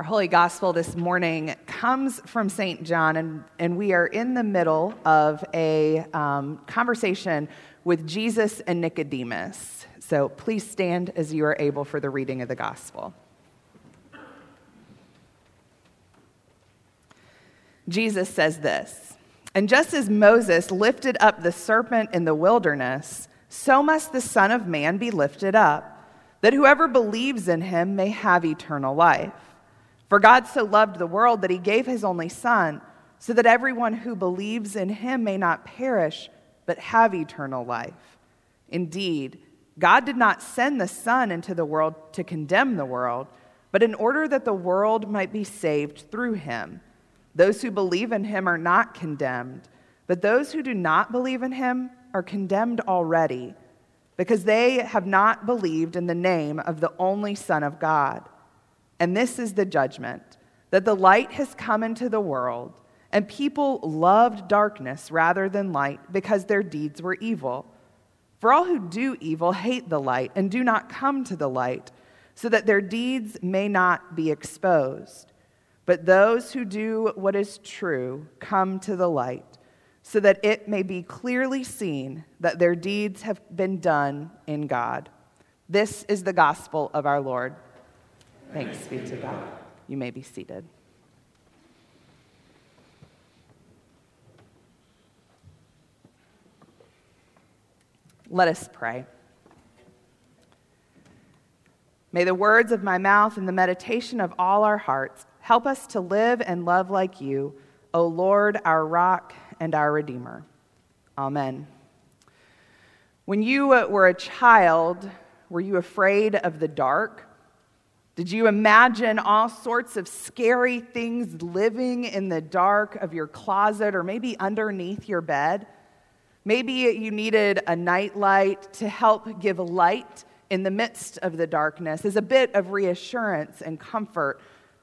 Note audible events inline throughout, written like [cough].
Our Holy Gospel this morning comes from St. John, and, and we are in the middle of a um, conversation with Jesus and Nicodemus. So please stand as you are able for the reading of the Gospel. Jesus says this And just as Moses lifted up the serpent in the wilderness, so must the Son of Man be lifted up, that whoever believes in him may have eternal life. For God so loved the world that he gave his only Son, so that everyone who believes in him may not perish, but have eternal life. Indeed, God did not send the Son into the world to condemn the world, but in order that the world might be saved through him. Those who believe in him are not condemned, but those who do not believe in him are condemned already, because they have not believed in the name of the only Son of God. And this is the judgment that the light has come into the world, and people loved darkness rather than light because their deeds were evil. For all who do evil hate the light and do not come to the light, so that their deeds may not be exposed. But those who do what is true come to the light, so that it may be clearly seen that their deeds have been done in God. This is the gospel of our Lord. Thanks be to God. You may be seated. Let us pray. May the words of my mouth and the meditation of all our hearts help us to live and love like you, O Lord, our rock and our Redeemer. Amen. When you uh, were a child, were you afraid of the dark? Did you imagine all sorts of scary things living in the dark of your closet or maybe underneath your bed? Maybe you needed a nightlight to help give light in the midst of the darkness as a bit of reassurance and comfort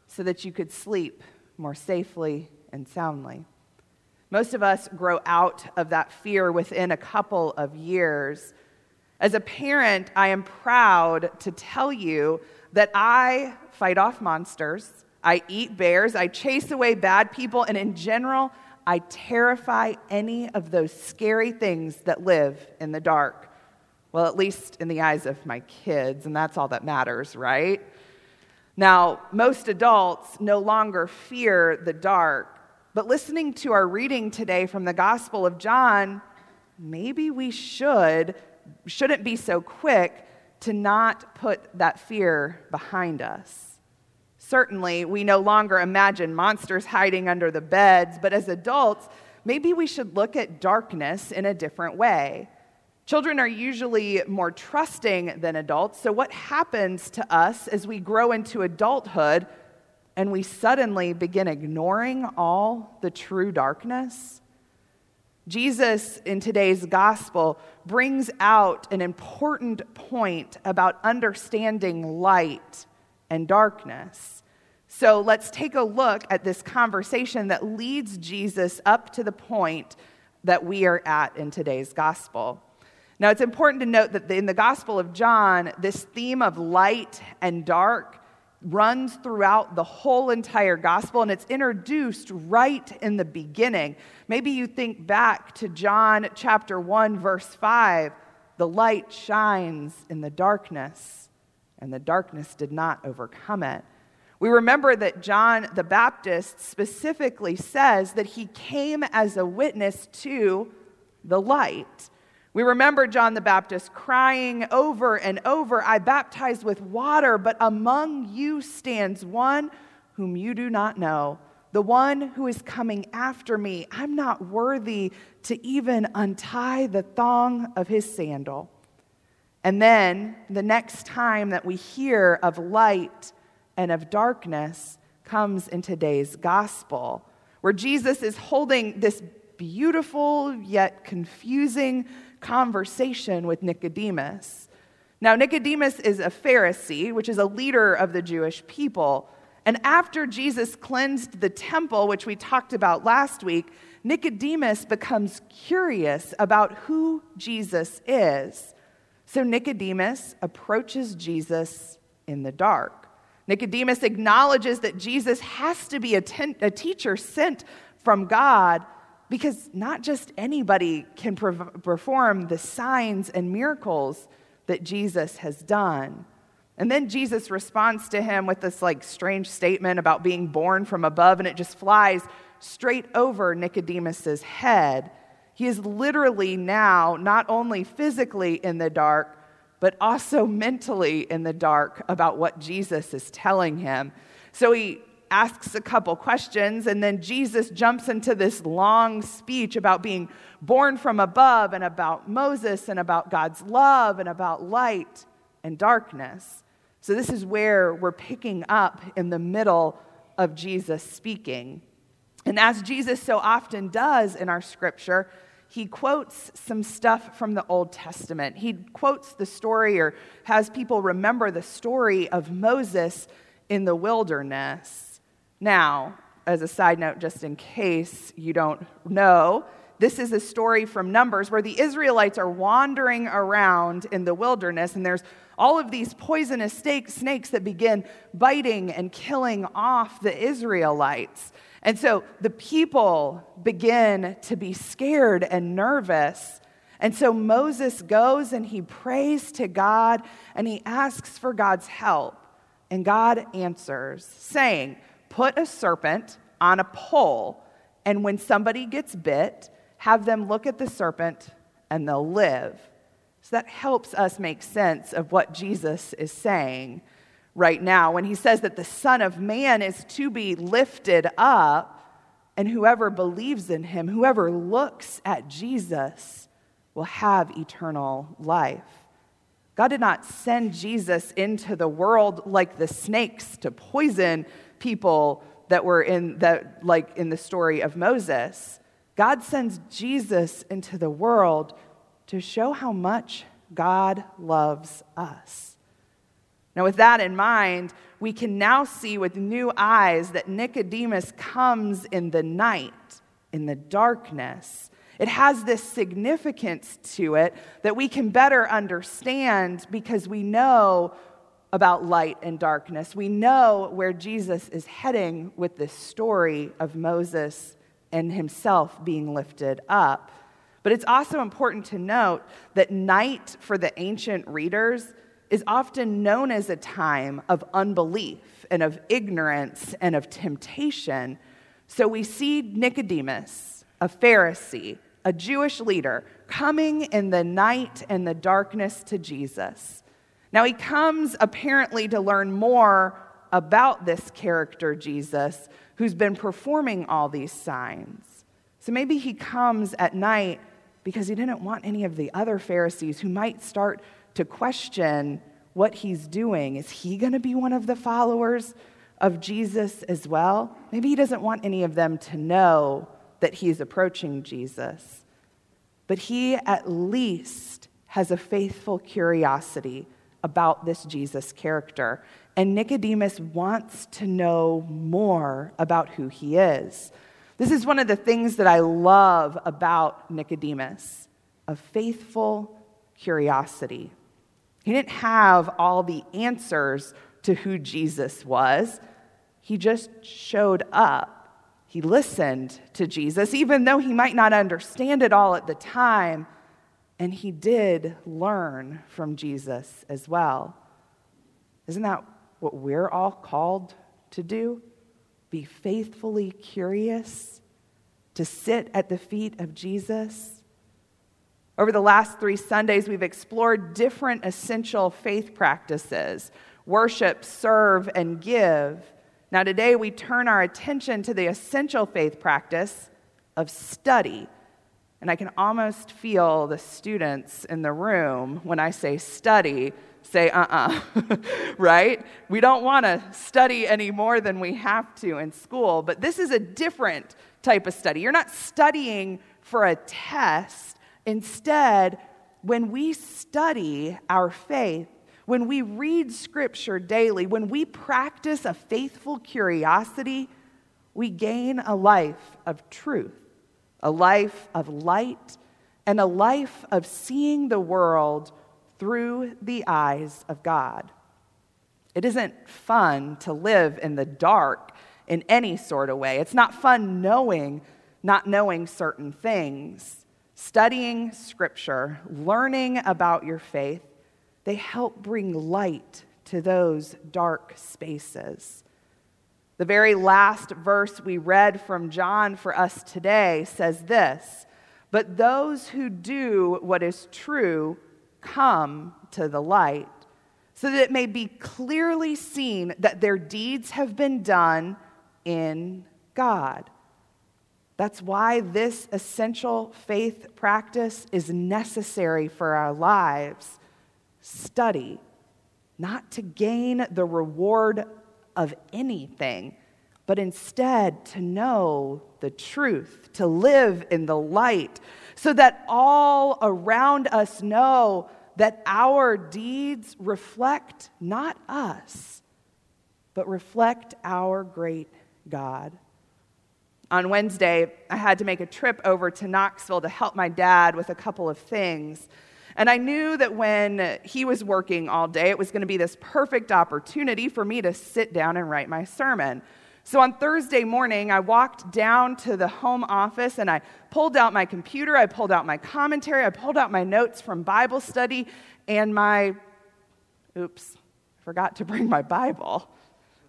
so that you could sleep more safely and soundly. Most of us grow out of that fear within a couple of years. As a parent, I am proud to tell you that I fight off monsters, I eat bears, I chase away bad people, and in general, I terrify any of those scary things that live in the dark. Well, at least in the eyes of my kids, and that's all that matters, right? Now, most adults no longer fear the dark, but listening to our reading today from the Gospel of John, maybe we should shouldn't be so quick to not put that fear behind us. Certainly, we no longer imagine monsters hiding under the beds, but as adults, maybe we should look at darkness in a different way. Children are usually more trusting than adults, so what happens to us as we grow into adulthood and we suddenly begin ignoring all the true darkness? Jesus in today's gospel brings out an important point about understanding light and darkness. So let's take a look at this conversation that leads Jesus up to the point that we are at in today's gospel. Now, it's important to note that in the Gospel of John, this theme of light and dark runs throughout the whole entire gospel and it's introduced right in the beginning. Maybe you think back to John chapter 1, verse 5 the light shines in the darkness, and the darkness did not overcome it. We remember that John the Baptist specifically says that he came as a witness to the light. We remember John the Baptist crying over and over, I baptize with water, but among you stands one whom you do not know, the one who is coming after me. I'm not worthy to even untie the thong of his sandal. And then the next time that we hear of light and of darkness comes in today's gospel, where Jesus is holding this beautiful yet confusing conversation with Nicodemus. Now, Nicodemus is a Pharisee, which is a leader of the Jewish people. And after Jesus cleansed the temple, which we talked about last week, Nicodemus becomes curious about who Jesus is. So Nicodemus approaches Jesus in the dark. Nicodemus acknowledges that Jesus has to be a, ten- a teacher sent from God because not just anybody can perform the signs and miracles that Jesus has done. And then Jesus responds to him with this like strange statement about being born from above, and it just flies straight over Nicodemus's head. He is literally now not only physically in the dark, but also mentally in the dark about what Jesus is telling him. So he asks a couple questions, and then Jesus jumps into this long speech about being born from above and about Moses and about God's love and about light and darkness. So, this is where we're picking up in the middle of Jesus speaking. And as Jesus so often does in our scripture, he quotes some stuff from the Old Testament. He quotes the story or has people remember the story of Moses in the wilderness. Now, as a side note, just in case you don't know, this is a story from Numbers where the Israelites are wandering around in the wilderness, and there's all of these poisonous snakes that begin biting and killing off the Israelites. And so the people begin to be scared and nervous. And so Moses goes and he prays to God and he asks for God's help. And God answers, saying, Put a serpent on a pole, and when somebody gets bit, have them look at the serpent and they'll live. So that helps us make sense of what Jesus is saying right now when he says that the Son of Man is to be lifted up, and whoever believes in him, whoever looks at Jesus, will have eternal life. God did not send Jesus into the world like the snakes to poison people that were in that like in the story of Moses. God sends Jesus into the world to show how much God loves us. Now, with that in mind, we can now see with new eyes that Nicodemus comes in the night, in the darkness. It has this significance to it that we can better understand because we know about light and darkness. We know where Jesus is heading with this story of Moses and himself being lifted up. But it's also important to note that night for the ancient readers is often known as a time of unbelief and of ignorance and of temptation. So we see Nicodemus, a Pharisee, a Jewish leader, coming in the night and the darkness to Jesus. Now he comes apparently to learn more about this character, Jesus, who's been performing all these signs. So maybe he comes at night because he didn't want any of the other Pharisees who might start to question what he's doing. Is he going to be one of the followers of Jesus as well? Maybe he doesn't want any of them to know that he's approaching Jesus. But he at least has a faithful curiosity about this Jesus character. And Nicodemus wants to know more about who he is. This is one of the things that I love about Nicodemus a faithful curiosity. He didn't have all the answers to who Jesus was, he just showed up. He listened to Jesus, even though he might not understand it all at the time. And he did learn from Jesus as well. Isn't that what we're all called to do? Be faithfully curious, to sit at the feet of Jesus. Over the last three Sundays, we've explored different essential faith practices worship, serve, and give. Now, today we turn our attention to the essential faith practice of study. And I can almost feel the students in the room when I say study say, uh uh-uh. uh [laughs] right? We don't want to study any more than we have to in school, but this is a different type of study. You're not studying for a test. Instead, when we study our faith, when we read scripture daily, when we practice a faithful curiosity, we gain a life of truth, a life of light, and a life of seeing the world through the eyes of God. It isn't fun to live in the dark in any sort of way. It's not fun knowing, not knowing certain things. Studying scripture, learning about your faith, they help bring light to those dark spaces. The very last verse we read from John for us today says this But those who do what is true come to the light, so that it may be clearly seen that their deeds have been done in God. That's why this essential faith practice is necessary for our lives. Study, not to gain the reward of anything, but instead to know the truth, to live in the light, so that all around us know that our deeds reflect not us, but reflect our great God. On Wednesday, I had to make a trip over to Knoxville to help my dad with a couple of things. And I knew that when he was working all day, it was going to be this perfect opportunity for me to sit down and write my sermon. So on Thursday morning, I walked down to the home office and I pulled out my computer, I pulled out my commentary, I pulled out my notes from Bible study, and my, oops, forgot to bring my Bible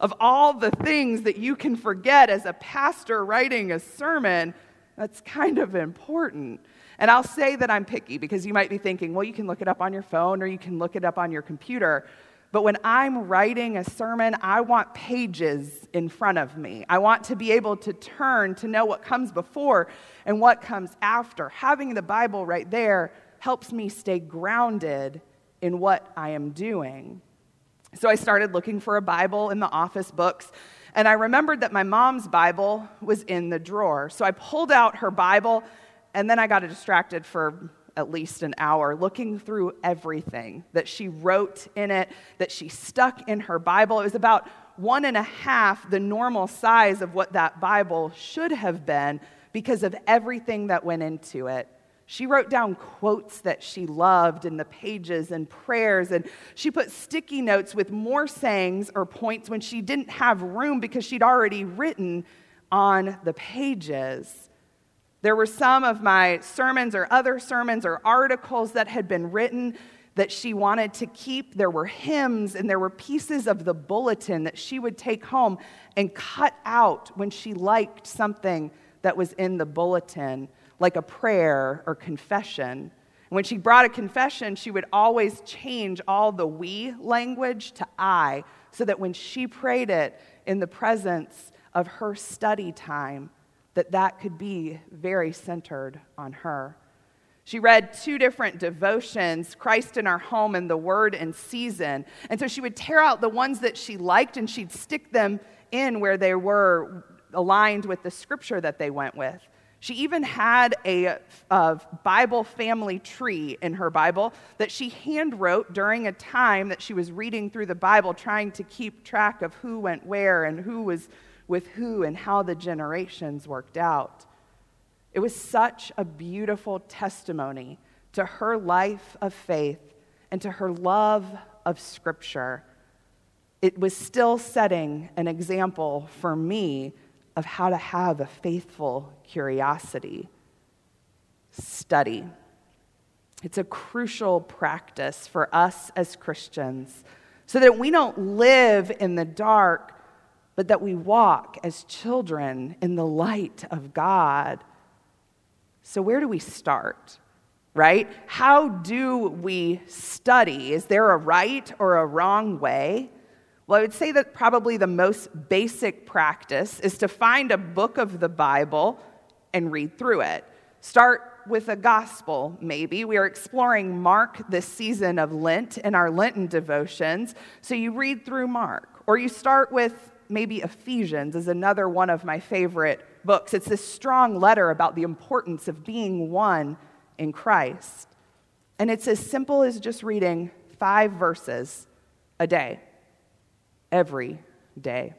of all the things that you can forget as a pastor writing a sermon, that's kind of important. And I'll say that I'm picky because you might be thinking, well, you can look it up on your phone or you can look it up on your computer. But when I'm writing a sermon, I want pages in front of me. I want to be able to turn to know what comes before and what comes after. Having the Bible right there helps me stay grounded in what I am doing. So I started looking for a Bible in the office books, and I remembered that my mom's Bible was in the drawer. So I pulled out her Bible, and then I got distracted for at least an hour looking through everything that she wrote in it, that she stuck in her Bible. It was about one and a half the normal size of what that Bible should have been because of everything that went into it. She wrote down quotes that she loved in the pages and prayers, and she put sticky notes with more sayings or points when she didn't have room because she'd already written on the pages. There were some of my sermons or other sermons or articles that had been written that she wanted to keep. There were hymns and there were pieces of the bulletin that she would take home and cut out when she liked something that was in the bulletin like a prayer or confession. When she brought a confession, she would always change all the we language to I, so that when she prayed it in the presence of her study time, that that could be very centered on her. She read two different devotions, Christ in our home and the Word in season. And so she would tear out the ones that she liked and she'd stick them in where they were aligned with the scripture that they went with. She even had a, a, Bible family tree in her Bible that she hand wrote during a time that she was reading through the Bible, trying to keep track of who went where and who was with who and how the generations worked out. It was such a beautiful testimony to her life of faith and to her love of Scripture. It was still setting an example for me of how to have a faithful curiosity. Study. It's a crucial practice for us as Christians so that we don't live in the dark, but that we walk as children in the light of God. So, where do we start? Right? How do we study? Is there a right or a wrong way? Well, I would say that probably the most basic practice is to find a book of the Bible and read through it. Start with a gospel, maybe. We are exploring Mark this season of Lent in our Lenten devotions. So you read through Mark, or you start with maybe Ephesians, is another one of my favorite books. It's this strong letter about the importance of being one in Christ. And it's as simple as just reading five verses a day every day.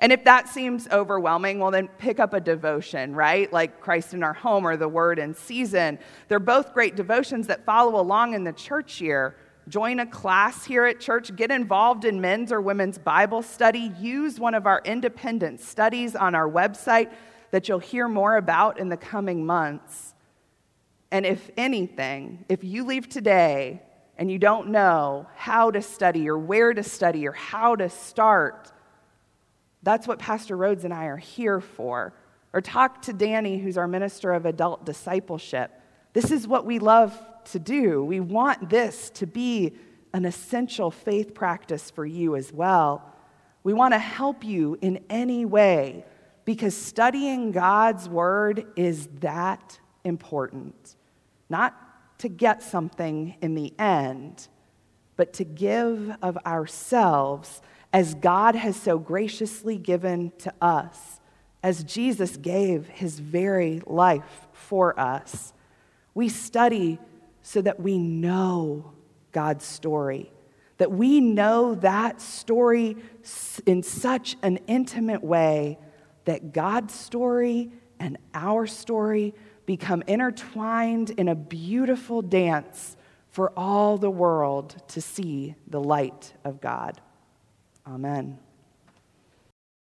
And if that seems overwhelming, well, then pick up a devotion, right? Like Christ in Our Home or The Word in Season. They're both great devotions that follow along in the church year, Join a class here at church. Get involved in men's or women's Bible study. Use one of our independent studies on our website that you'll hear more about in the coming months. And if anything, if you leave today and you don't know how to study or where to study or how to start, that's what Pastor Rhodes and I are here for. Or talk to Danny, who's our minister of adult discipleship. This is what we love to do. We want this to be an essential faith practice for you as well. We want to help you in any way because studying God's word is that important. Not to get something in the end, but to give of ourselves as God has so graciously given to us, as Jesus gave his very life for us. We study so that we know God's story, that we know that story in such an intimate way that God's story and our story become intertwined in a beautiful dance for all the world to see the light of God. Amen.